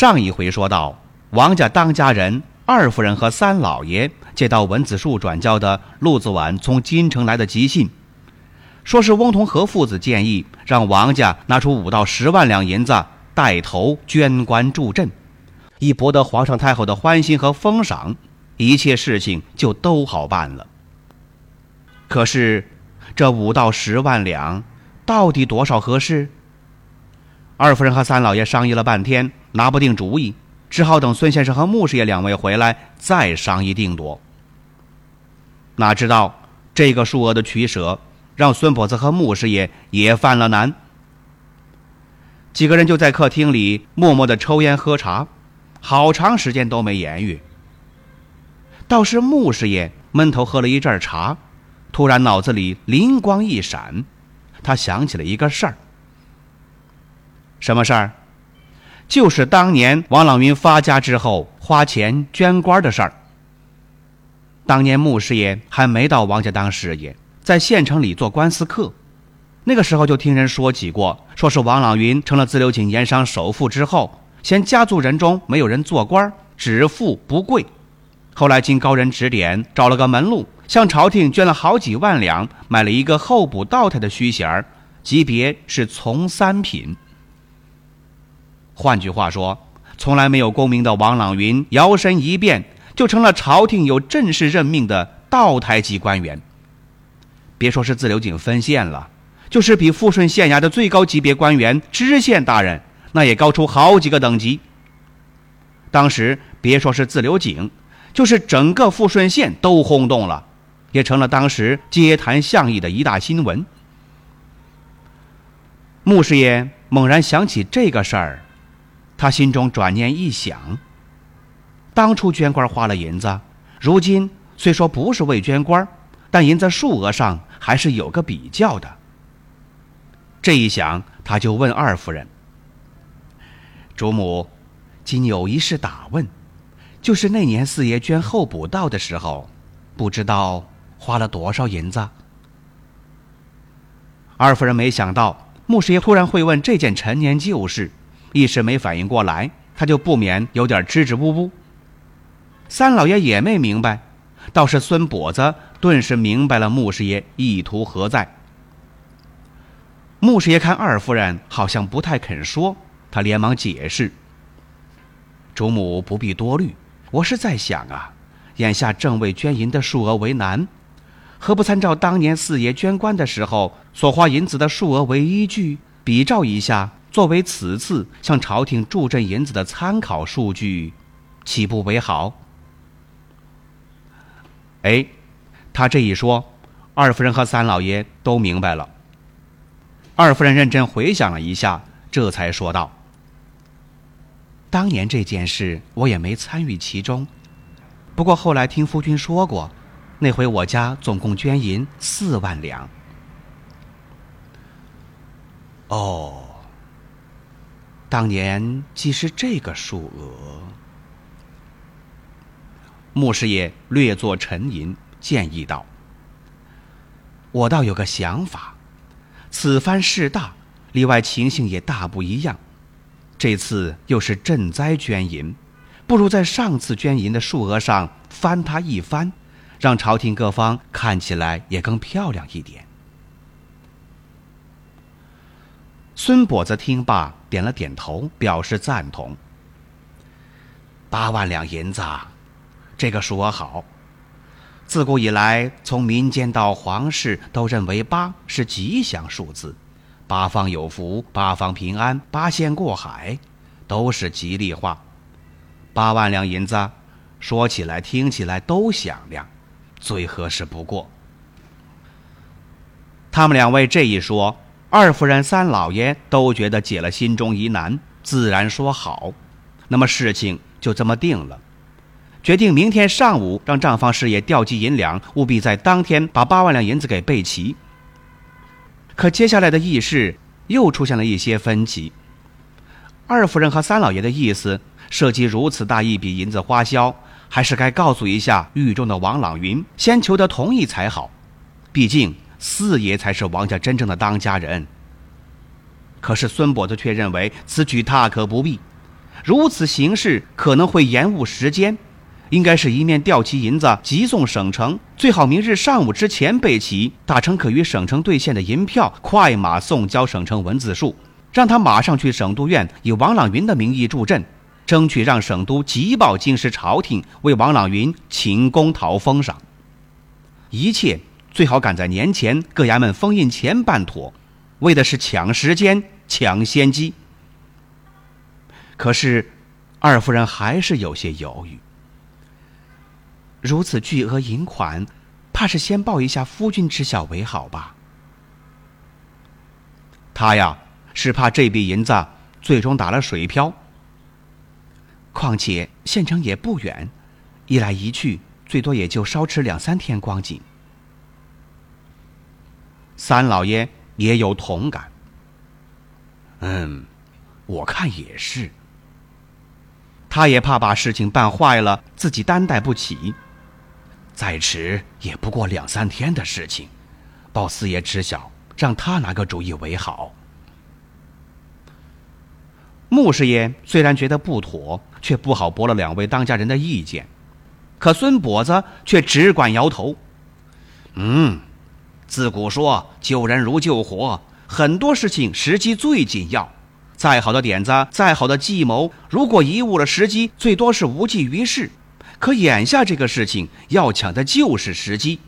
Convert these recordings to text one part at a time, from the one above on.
上一回说到，王家当家人二夫人和三老爷接到文子树转交的陆子婉从京城来的急信，说是翁同和父子建议让王家拿出五到十万两银子带头捐官助阵，以博得皇上太后的欢心和封赏，一切事情就都好办了。可是，这五到十万两到底多少合适？二夫人和三老爷商议了半天。拿不定主意，只好等孙先生和穆师爷两位回来再商议定夺。哪知道这个数额的取舍，让孙婆子和穆师爷也犯了难。几个人就在客厅里默默的抽烟喝茶，好长时间都没言语。倒是穆师爷闷头喝了一阵茶，突然脑子里灵光一闪，他想起了一个事儿。什么事儿？就是当年王朗云发家之后花钱捐官的事儿。当年穆师爷还没到王家当师爷，在县城里做官司客，那个时候就听人说起过，说是王朗云成了自流井盐商首富之后，嫌家族人中没有人做官，只富不贵。后来经高人指点，找了个门路，向朝廷捐了好几万两，买了一个候补道台的虚衔儿，级别是从三品。换句话说，从来没有功名的王朗云摇身一变，就成了朝廷有正式任命的道台级官员。别说是自流井分县了，就是比富顺县衙的最高级别官员知县大人，那也高出好几个等级。当时别说是自流井，就是整个富顺县都轰动了，也成了当时街谈巷议的一大新闻。穆师爷猛然想起这个事儿。他心中转念一想，当初捐官花了银子，如今虽说不是为捐官，但银子数额上还是有个比较的。这一想，他就问二夫人：“主母，今有一事打问，就是那年四爷捐候补道的时候，不知道花了多少银子？”二夫人没想到穆师爷突然会问这件陈年旧事。一时没反应过来，他就不免有点支支吾吾。三老爷也没明白，倒是孙跛子顿时明白了穆师爷意图何在。穆师爷看二夫人好像不太肯说，他连忙解释：“主母不必多虑，我是在想啊，眼下正为捐银的数额为难，何不参照当年四爷捐官的时候所花银子的数额为依据，比照一下？”作为此次向朝廷助阵银子的参考数据，岂不为好？哎，他这一说，二夫人和三老爷都明白了。二夫人认真回想了一下，这才说道：“当年这件事我也没参与其中，不过后来听夫君说过，那回我家总共捐银四万两。”哦。当年既是这个数额，穆师爷略作沉吟，建议道：“我倒有个想法，此番事大，里外情形也大不一样。这次又是赈灾捐银，不如在上次捐银的数额上翻它一番，让朝廷各方看起来也更漂亮一点。”孙跛子听罢，点了点头，表示赞同。八万两银子，这个数额好。自古以来，从民间到皇室，都认为八是吉祥数字，八方有福，八方平安，八仙过海，都是吉利话。八万两银子，说起来、听起来都响亮，最合适不过。他们两位这一说。二夫人、三老爷都觉得解了心中疑难，自然说好。那么事情就这么定了，决定明天上午让账房师爷调集银两，务必在当天把八万两银子给备齐。可接下来的议事又出现了一些分歧。二夫人和三老爷的意思，涉及如此大一笔银子花销，还是该告诉一下狱中的王朗云，先求得同意才好。毕竟四爷才是王家真正的当家人。可是孙跛子却认为此举大可不必，如此行事可能会延误时间，应该是一面调齐银子急送省城，最好明日上午之前备齐，打成可与省城兑现的银票快马送交省城文字数，让他马上去省督院以王朗云的名义助阵，争取让省督急报京师朝廷，为王朗云请功讨封赏。一切最好赶在年前各衙门封印前办妥。为的是抢时间、抢先机。可是，二夫人还是有些犹豫。如此巨额银款，怕是先报一下夫君知晓为好吧？他呀，是怕这笔银子最终打了水漂。况且县城也不远，一来一去，最多也就稍迟两三天光景。三老爷。也有同感。嗯，我看也是。他也怕把事情办坏了，自己担待不起。再迟也不过两三天的事情，报四爷知晓，让他拿个主意为好。穆师爷虽然觉得不妥，却不好驳了两位当家人的意见。可孙跛子却只管摇头。嗯。自古说救人如救火，很多事情时机最紧要。再好的点子，再好的计谋，如果贻误了时机，最多是无济于事。可眼下这个事情，要抢的就是时机。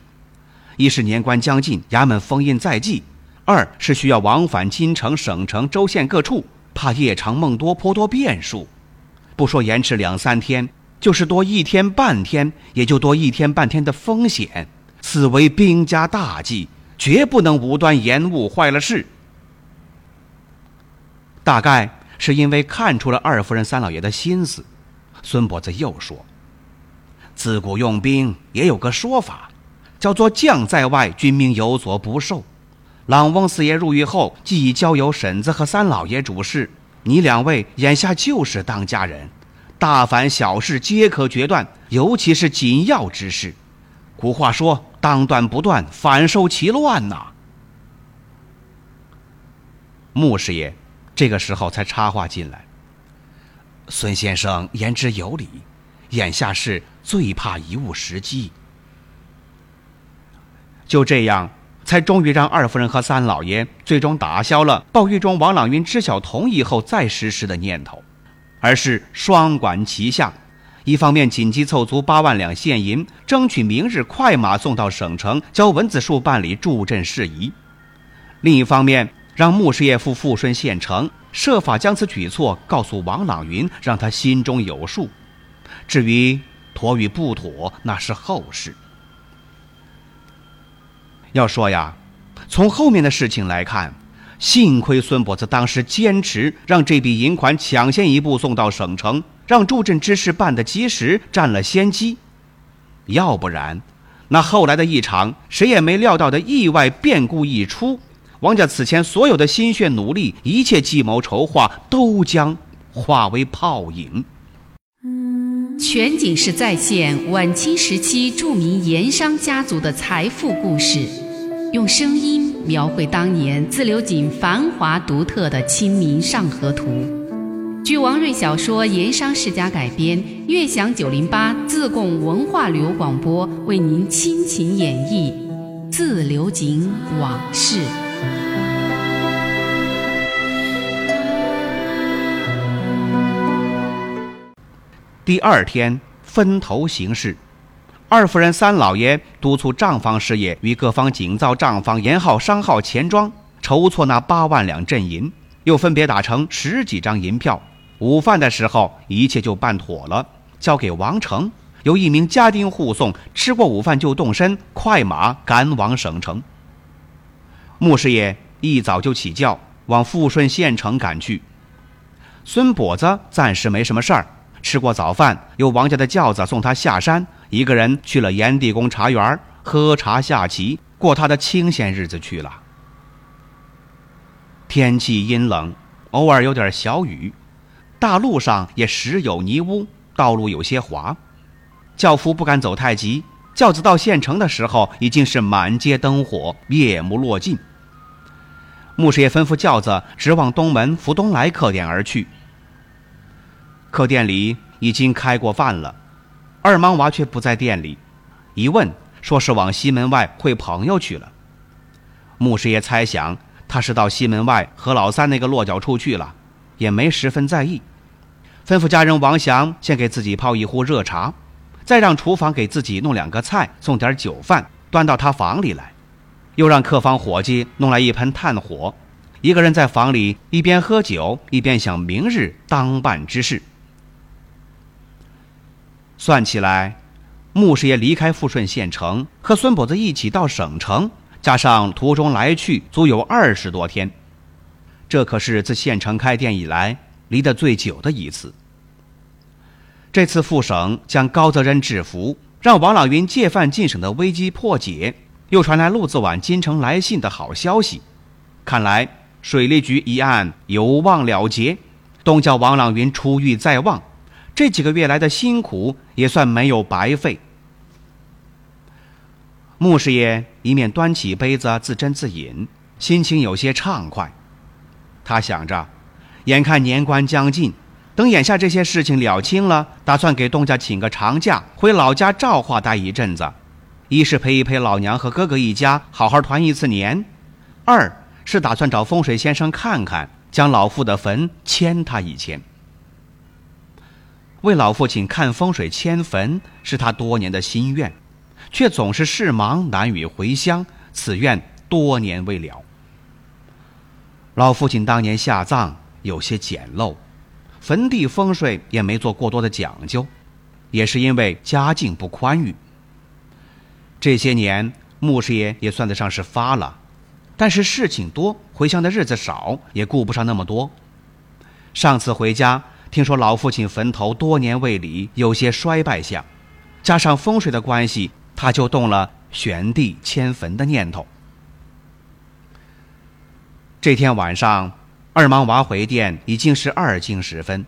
一是年关将近，衙门封印在即；二是需要往返京城、省城、州县各处，怕夜长梦多，颇多变数。不说延迟两三天，就是多一天半天，也就多一天半天的风险。此为兵家大忌，绝不能无端延误，坏了事。大概是因为看出了二夫人、三老爷的心思，孙伯子又说：“自古用兵也有个说法，叫做‘将在外，军命有所不受’。朗翁四爷入狱后，既已交由婶子和三老爷主事，你两位眼下就是当家人，大凡小事皆可决断，尤其是紧要之事。古话说。”当断不断，反受其乱呐！穆师爷这个时候才插话进来：“孙先生言之有理，眼下是最怕贻误时机。”就这样，才终于让二夫人和三老爷最终打消了报狱中王朗云知晓同意后再实施的念头，而是双管齐下。一方面紧急凑足八万两现银，争取明日快马送到省城，交文子树办理助阵事宜；另一方面，让穆师爷赴富顺县城，设法将此举措告诉王朗云，让他心中有数。至于妥与不妥，那是后事。要说呀，从后面的事情来看，幸亏孙跛子当时坚持让这笔银款抢先一步送到省城。让助阵之事办得及时，占了先机。要不然，那后来的一场谁也没料到的意外变故一出，王家此前所有的心血努力、一切计谋筹划，都将化为泡影。全景式再现晚清时期著名盐商家族的财富故事，用声音描绘当年自流井繁华独特的《清明上河图》。据王瑞小说《盐商世家》改编，悦享九零八自贡文化旅游广播为您倾情演绎《自流井往事》。第二天分头行事，二夫人、三老爷督促账房事业与各方紧造账房、盐号、商号、钱庄，筹措那八万两镇银，又分别打成十几张银票。午饭的时候，一切就办妥了，交给王成，由一名家丁护送。吃过午饭就动身，快马赶往省城。穆师爷一早就起轿往富顺县城赶去。孙跛子暂时没什么事儿，吃过早饭，由王家的轿子送他下山，一个人去了炎帝宫茶园，喝茶下棋，过他的清闲日子去了。天气阴冷，偶尔有点小雨，大路上也时有泥污，道路有些滑，轿夫不敢走太急。轿子到县城的时候，已经是满街灯火，夜幕落尽。穆师爷吩咐轿子直往东门福东来客店而去。客店里已经开过饭了，二莽娃却不在店里。一问，说是往西门外会朋友去了。穆师爷猜想他是到西门外和老三那个落脚处去了，也没十分在意，吩咐家人王祥先给自己泡一壶热茶，再让厨房给自己弄两个菜，送点酒饭，端到他房里来。又让客房伙计弄来一盆炭火，一个人在房里一边喝酒一边想明日当办之事。算起来，穆师爷离开富顺县城，和孙跛子一起到省城，加上途中来去，足有二十多天。这可是自县城开店以来离得最久的一次。这次复省将高泽仁制服，让王朗云借饭进省的危机破解。又传来陆子晚京城来信的好消息，看来水利局一案有望了结，东叫王朗云出狱在望，这几个月来的辛苦也算没有白费。穆师爷一面端起杯子自斟自饮，心情有些畅快。他想着，眼看年关将近，等眼下这些事情了清了，打算给东家请个长假，回老家赵化待一阵子。一是陪一陪老娘和哥哥一家，好好团一次年；二是打算找风水先生看看，将老父的坟迁他一迁。为老父亲看风水迁坟是他多年的心愿，却总是事忙难与回乡，此愿多年未了。老父亲当年下葬有些简陋，坟地风水也没做过多的讲究，也是因为家境不宽裕。这些年，穆师爷也算得上是发了，但是事情多，回乡的日子少，也顾不上那么多。上次回家，听说老父亲坟头多年未理，有些衰败相，加上风水的关系，他就动了选地迁坟的念头。这天晚上，二莽娃回店已经是二更时分，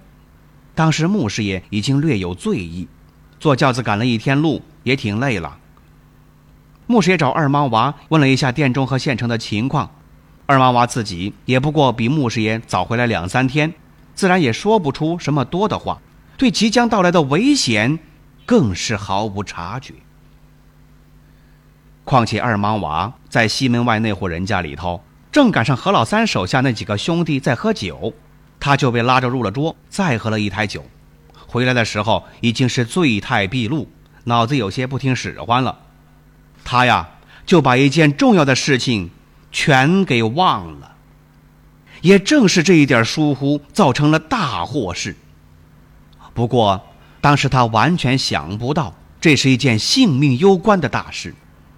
当时穆师爷已经略有醉意，坐轿子赶了一天路，也挺累了。穆师爷找二莽娃问了一下店中和县城的情况，二莽娃自己也不过比穆师爷早回来两三天，自然也说不出什么多的话，对即将到来的危险更是毫无察觉。况且二莽娃在西门外那户人家里头，正赶上何老三手下那几个兄弟在喝酒，他就被拉着入了桌，再喝了一台酒，回来的时候已经是醉态毕露，脑子有些不听使唤了。他呀，就把一件重要的事情全给忘了。也正是这一点疏忽，造成了大祸事。不过，当时他完全想不到这是一件性命攸关的大事，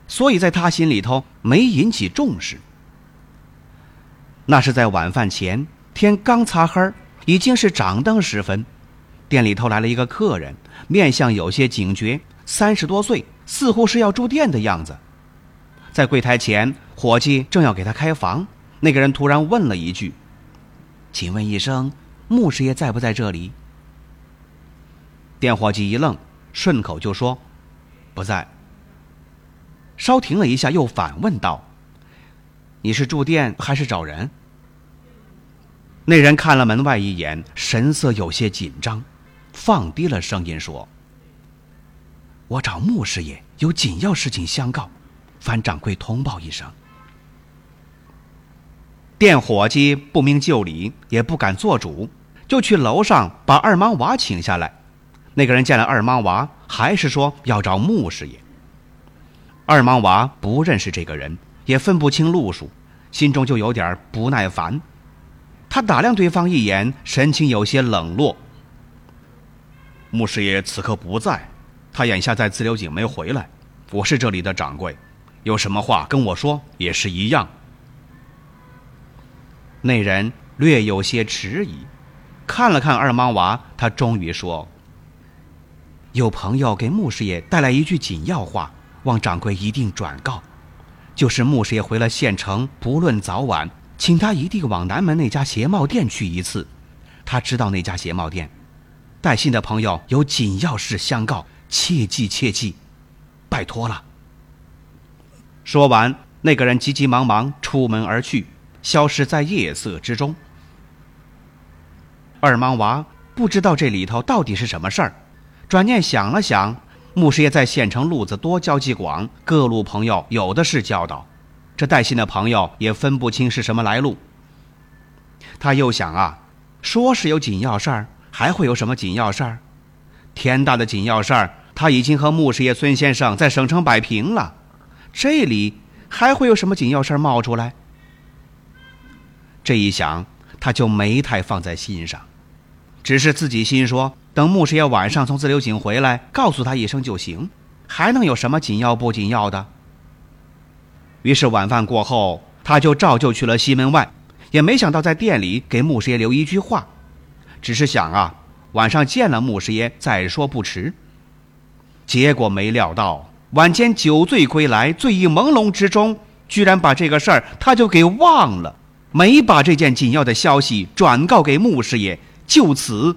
所以在他心里头没引起重视。那是在晚饭前，天刚擦黑已经是掌灯时分，店里头来了一个客人，面相有些警觉，三十多岁。似乎是要住店的样子，在柜台前，伙计正要给他开房，那个人突然问了一句：“请问一声，穆师爷在不在这里？”店伙计一愣，顺口就说：“不在。”稍停了一下，又反问道：“你是住店还是找人？”那人看了门外一眼，神色有些紧张，放低了声音说。我找穆师爷有紧要事情相告，烦掌柜通报一声。店伙计不明就里，也不敢做主，就去楼上把二莽娃请下来。那个人见了二莽娃，还是说要找穆师爷。二莽娃不认识这个人，也分不清路数，心中就有点不耐烦。他打量对方一眼，神情有些冷落。穆师爷此刻不在。他眼下在自流井没回来，我是这里的掌柜，有什么话跟我说也是一样。那人略有些迟疑，看了看二莽娃，他终于说：“有朋友给穆师爷带来一句紧要话，望掌柜一定转告，就是穆师爷回了县城，不论早晚，请他一定往南门那家鞋帽店去一次。他知道那家鞋帽店。带信的朋友有紧要事相告，切记切记，拜托了。”说完，那个人急急忙忙出门而去，消失在夜色之中。二莽娃不知道这里头到底是什么事儿，转念想了想，穆师爷在县城路子多，交际广，各路朋友有的是交道，这带信的朋友也分不清是什么来路。他又想啊，说是有紧要事儿，还会有什么紧要事儿？天大的紧要事儿，他已经和穆师爷孙先生在省城摆平了，这里还会有什么紧要事儿冒出来？这一想。他就没太放在心上，只是自己心说：等穆师爷晚上从自流井回来，告诉他一声就行，还能有什么紧要不紧要的？于是晚饭过后，他就照旧去了西门外，也没想到在店里给穆师爷留一句话，只是想啊，晚上见了穆师爷再说不迟。结果没料到晚间酒醉归来，醉意朦胧之中，居然把这个事儿他就给忘了。没把这件紧要的消息转告给穆师爷，就此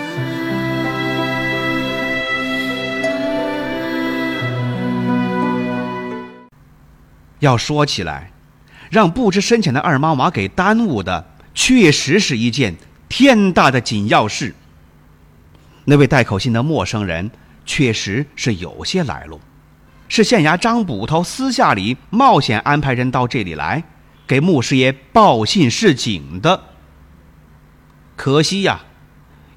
要说起来，让不知深浅的二妈娃给耽误的，确实是一件天大的紧要事。那位带口信的陌生人，确实是有些来路，是县衙张捕头私下里冒险安排人到这里来，给穆师爷报信示警的。可惜呀，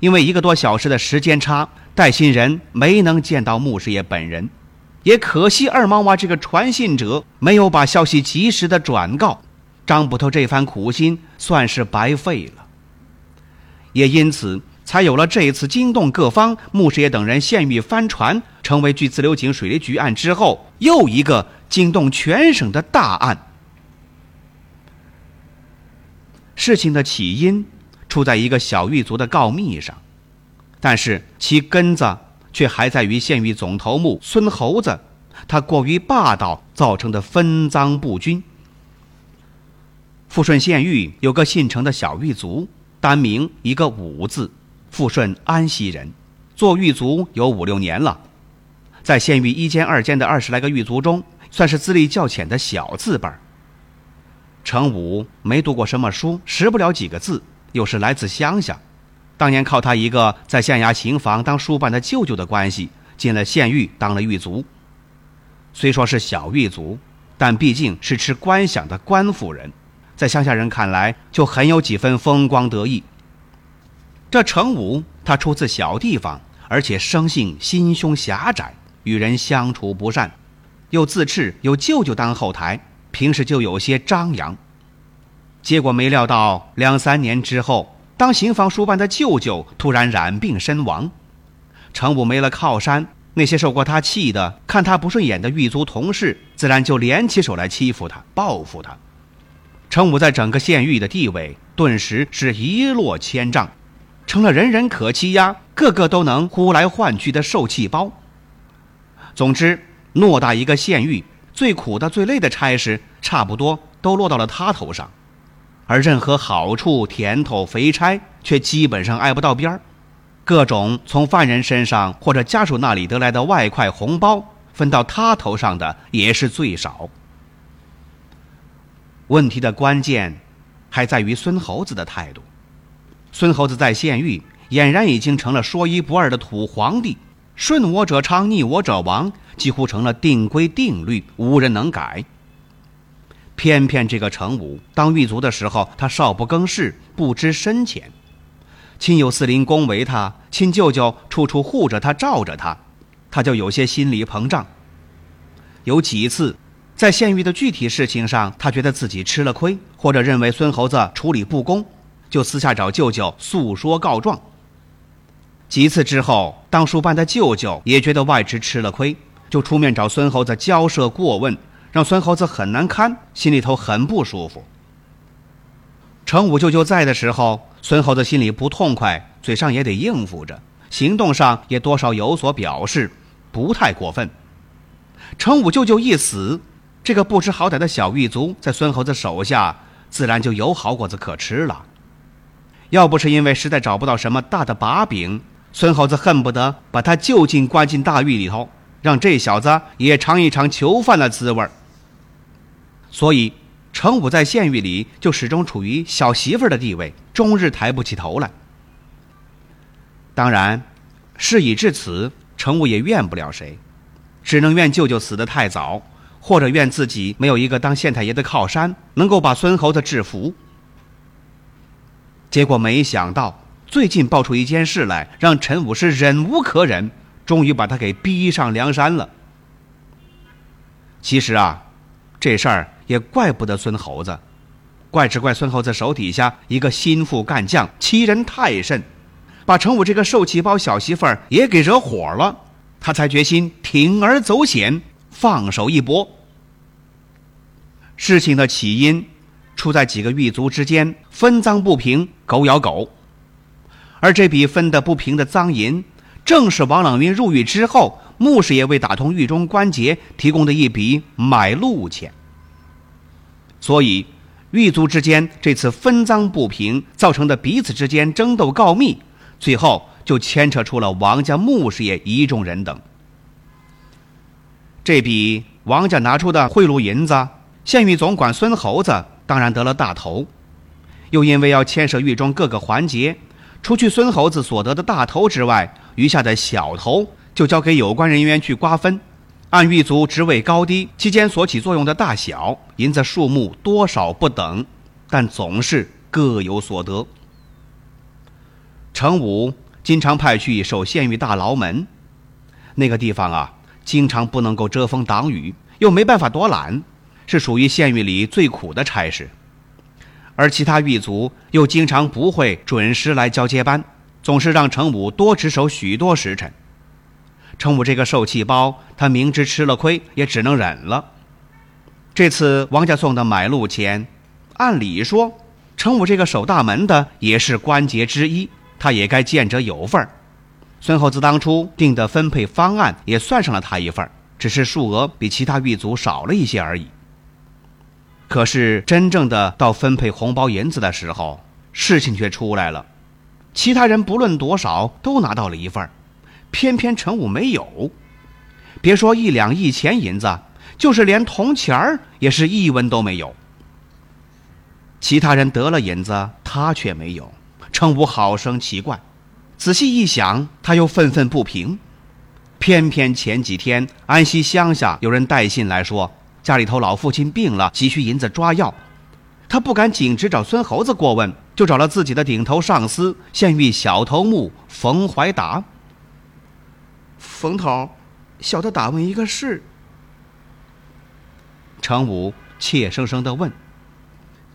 因为一个多小时的时间差，带信人没能见到穆师爷本人。也可惜二毛娃这个传信者没有把消息及时的转告，张捕头这番苦心算是白费了。也因此，才有了这一次惊动各方，穆师爷等人现遇翻船，成为距自流井水利局案之后又一个惊动全省的大案。事情的起因。出在一个小狱卒的告密上，但是其根子却还在于县狱总头目孙猴子，他过于霸道造成的分赃不均。富顺县狱有个姓程的小狱卒，单名一个武字，富顺安溪人，做狱卒有五六年了，在县狱一监二监的二十来个狱卒中，算是资历较浅的小字辈儿。程武没读过什么书，识不了几个字。又是来自乡下，当年靠他一个在县衙刑房当书办的舅舅的关系，进了县狱当了狱卒。虽说是小狱卒，但毕竟是吃官饷的官府人，在乡下人看来就很有几分风光得意。这程武他出自小地方，而且生性心胸狭窄，与人相处不善，又自恃有舅舅当后台，平时就有些张扬。结果没料到，两三年之后，当刑房书办的舅舅突然染病身亡，程武没了靠山，那些受过他气的、看他不顺眼的狱卒同事，自然就联起手来欺负他、报复他。程武在整个县狱的地位顿时是一落千丈，成了人人可欺压、个个都能呼来唤去的受气包。总之，偌大一个县狱，最苦的、最累的差事，差不多都落到了他头上。而任何好处、甜头、肥差，却基本上挨不到边儿。各种从犯人身上或者家属那里得来的外快、红包，分到他头上的也是最少。问题的关键，还在于孙猴子的态度。孙猴子在县狱俨然已经成了说一不二的土皇帝，顺我者昌，逆我者亡，几乎成了定规定律，无人能改。偏偏这个程武当狱卒的时候，他少不更事，不知深浅。亲友四邻恭维他，亲舅舅处处护着他，罩着他，他就有些心理膨胀。有几次，在县狱的具体事情上，他觉得自己吃了亏，或者认为孙猴子处理不公，就私下找舅舅诉说告状。几次之后，当书办的舅舅也觉得外侄吃了亏，就出面找孙猴子交涉过问，让孙猴子很难堪，心里头很不舒服。程武舅舅在的时候，孙猴子心里不痛快，嘴上也得应付着，行动上也多少有所表示，不太过分。程武舅舅一死，这个不知好歹的小狱卒在孙猴子手下，自然就有好果子可吃了。要不是因为实在找不到什么大的把柄，孙猴子恨不得把他就近关进大狱里头，让这小子也尝一尝囚犯的滋味儿所以。程武在县狱里就始终处于小媳妇儿的地位，终日抬不起头来。当然，事已至此，程武也怨不了谁，只能怨舅舅死得太早，或者怨自己没有一个当县太爷的靠山，能够把孙猴子制服。结果没想到，最近爆出一件事来，让陈武是忍无可忍，终于把他给逼上梁山了。其实啊，这事儿。也怪不得孙猴子，怪只怪孙猴子手底下一个心腹干将欺人太甚，把程武这个受气包小媳妇儿也给惹火了，他才决心铤而走险，放手一搏。事情的起因出在几个狱卒之间分赃不平，狗咬狗，而这笔分得不平的赃银，正是王朗云入狱之后，穆师爷为打通狱中关节提供的一笔买路钱。所以，狱卒之间这次分赃不平造成的彼此之间争斗告密，最后就牵扯出了王家穆师爷一众人等。这笔王家拿出的贿赂银子，县狱总管孙猴子当然得了大头，又因为要牵涉狱中各个环节，除去孙猴子所得的大头之外，余下的小头就交给有关人员去瓜分。按狱卒职位高低，期间所起作用的大小，银子数目多少不等，但总是各有所得。程武经常派去守县狱大牢门，那个地方啊，经常不能够遮风挡雨，又没办法躲懒，是属于县狱里最苦的差事。而其他狱卒又经常不会准时来交接班，总是让程武多值守许多时辰。程武这个受气包，他明知吃了亏，也只能忍了。这次王家送的买路钱，按理说，程武这个守大门的也是关节之一，他也该见者有份儿。孙猴子当初定的分配方案也算上了他一份儿，只是数额比其他狱卒少了一些而已。可是真正的到分配红包银子的时候，事情却出来了，其他人不论多少都拿到了一份儿。偏偏陈武没有，别说一两亿钱银子，就是连铜钱儿也是一文都没有。其他人得了银子，他却没有，陈武好生奇怪。仔细一想，他又愤愤不平。偏偏前几天安溪乡下有人带信来说，家里头老父亲病了，急需银子抓药。他不敢径直找孙猴子过问，就找了自己的顶头上司县狱小头目冯怀达。冯头，小的打问一个事。程武怯生生的问：“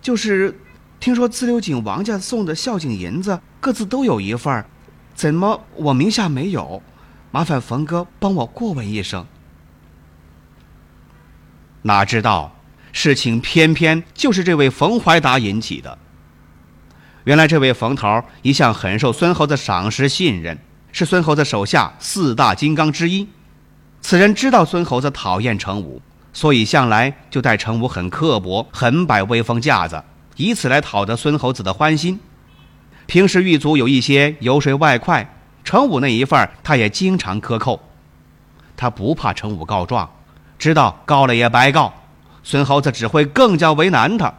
就是，听说自流井王家送的孝敬银子，各自都有一份，怎么我名下没有？麻烦冯哥帮我过问一声。”哪知道，事情偏偏就是这位冯怀达引起的。原来这位冯头一向很受孙猴子赏识信任。是孙猴子手下四大金刚之一，此人知道孙猴子讨厌程武，所以向来就待程武很刻薄，很摆威风架子，以此来讨得孙猴子的欢心。平时狱卒有一些油水外快，程武那一份他也经常克扣。他不怕程武告状，知道告了也白告，孙猴子只会更加为难他。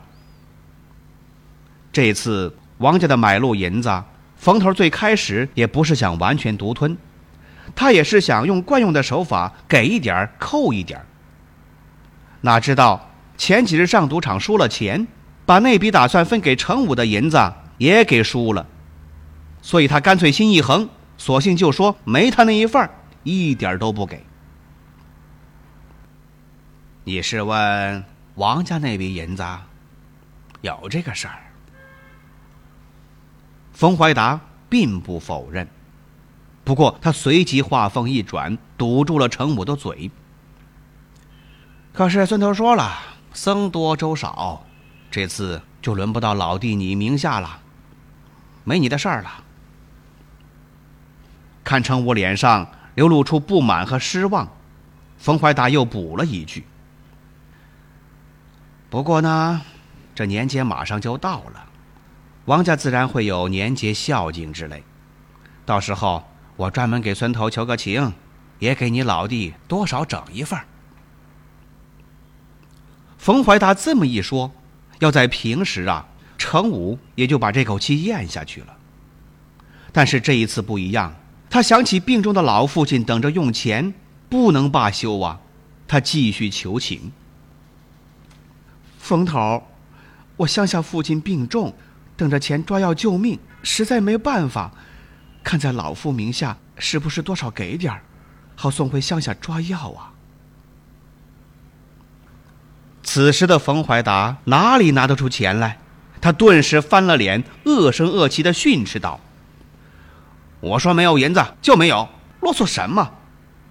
这次王家的买路银子。冯头最开始也不是想完全独吞，他也是想用惯用的手法给一点扣一点。哪知道前几日上赌场输了钱，把那笔打算分给程武的银子也给输了，所以他干脆心一横，索性就说没他那一份，一点都不给。你是问王家那笔银子？有这个事儿？冯怀达并不否认，不过他随即话锋一转，堵住了程武的嘴。可是孙头说了，僧多粥少，这次就轮不到老弟你名下了，没你的事儿了。看程武脸上流露出不满和失望，冯怀达又补了一句：“不过呢，这年节马上就到了，王家自然会有年节孝敬之类，到时候我专门给孙头求个情，也给你老弟多少整一份。”冯怀达这么一说，要在平时啊，程武也就把这口气咽下去了。但是这一次不一样，他想起病中的老父亲等着用钱，不能罢休啊！他继续求情：“冯头，我乡下父亲病重，等着钱抓药救命，实在没办法。看在老父名下，是不是多少给点儿，好送回乡下抓药啊？”此时的冯怀达哪里拿得出钱来？他顿时翻了脸，恶声恶气的训斥道：“我说没有银子就没有，啰嗦什么？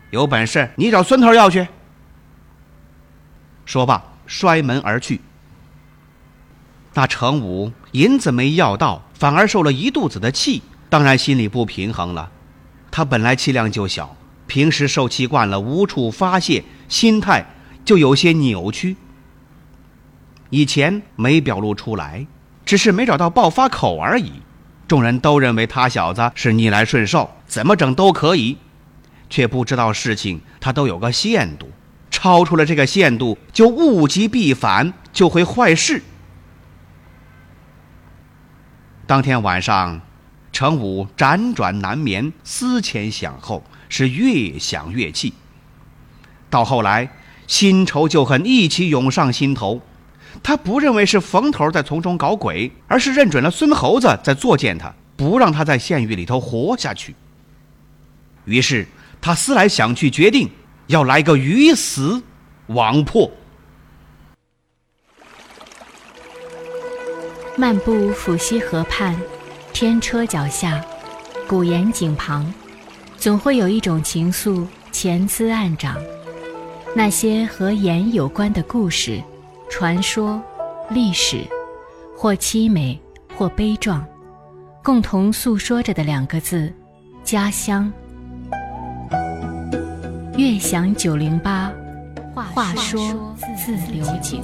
有本事你找孙头要去。”说罢，摔门而去。那程武银子没要到，反而受了一肚子的气，当然心里不平衡了。他本来气量就小，平时受气惯了，无处发泄，心态就有些扭曲。以前没表露出来，只是没找到爆发口而已。众人都认为他小子是逆来顺受，怎么整都可以，却不知道事情他都有个限度，超出了这个限度就物极必反，就会坏事。当天晚上，程武辗转难眠，思前想后，是越想越气。到后来，新仇旧恨一起涌上心头。他不认为是冯头在从中搞鬼，而是认准了孙猴子在作践他，不让他在县狱里头活下去。于是他思来想去，决定要来个鱼死网破。漫步抚溪河畔，天车脚下，古岩井旁，总会有一种情愫潜滋暗长。那些和盐有关的故事。传说、历史，或凄美，或悲壮，共同诉说着的两个字：家乡。悦享九零八，话说自流井。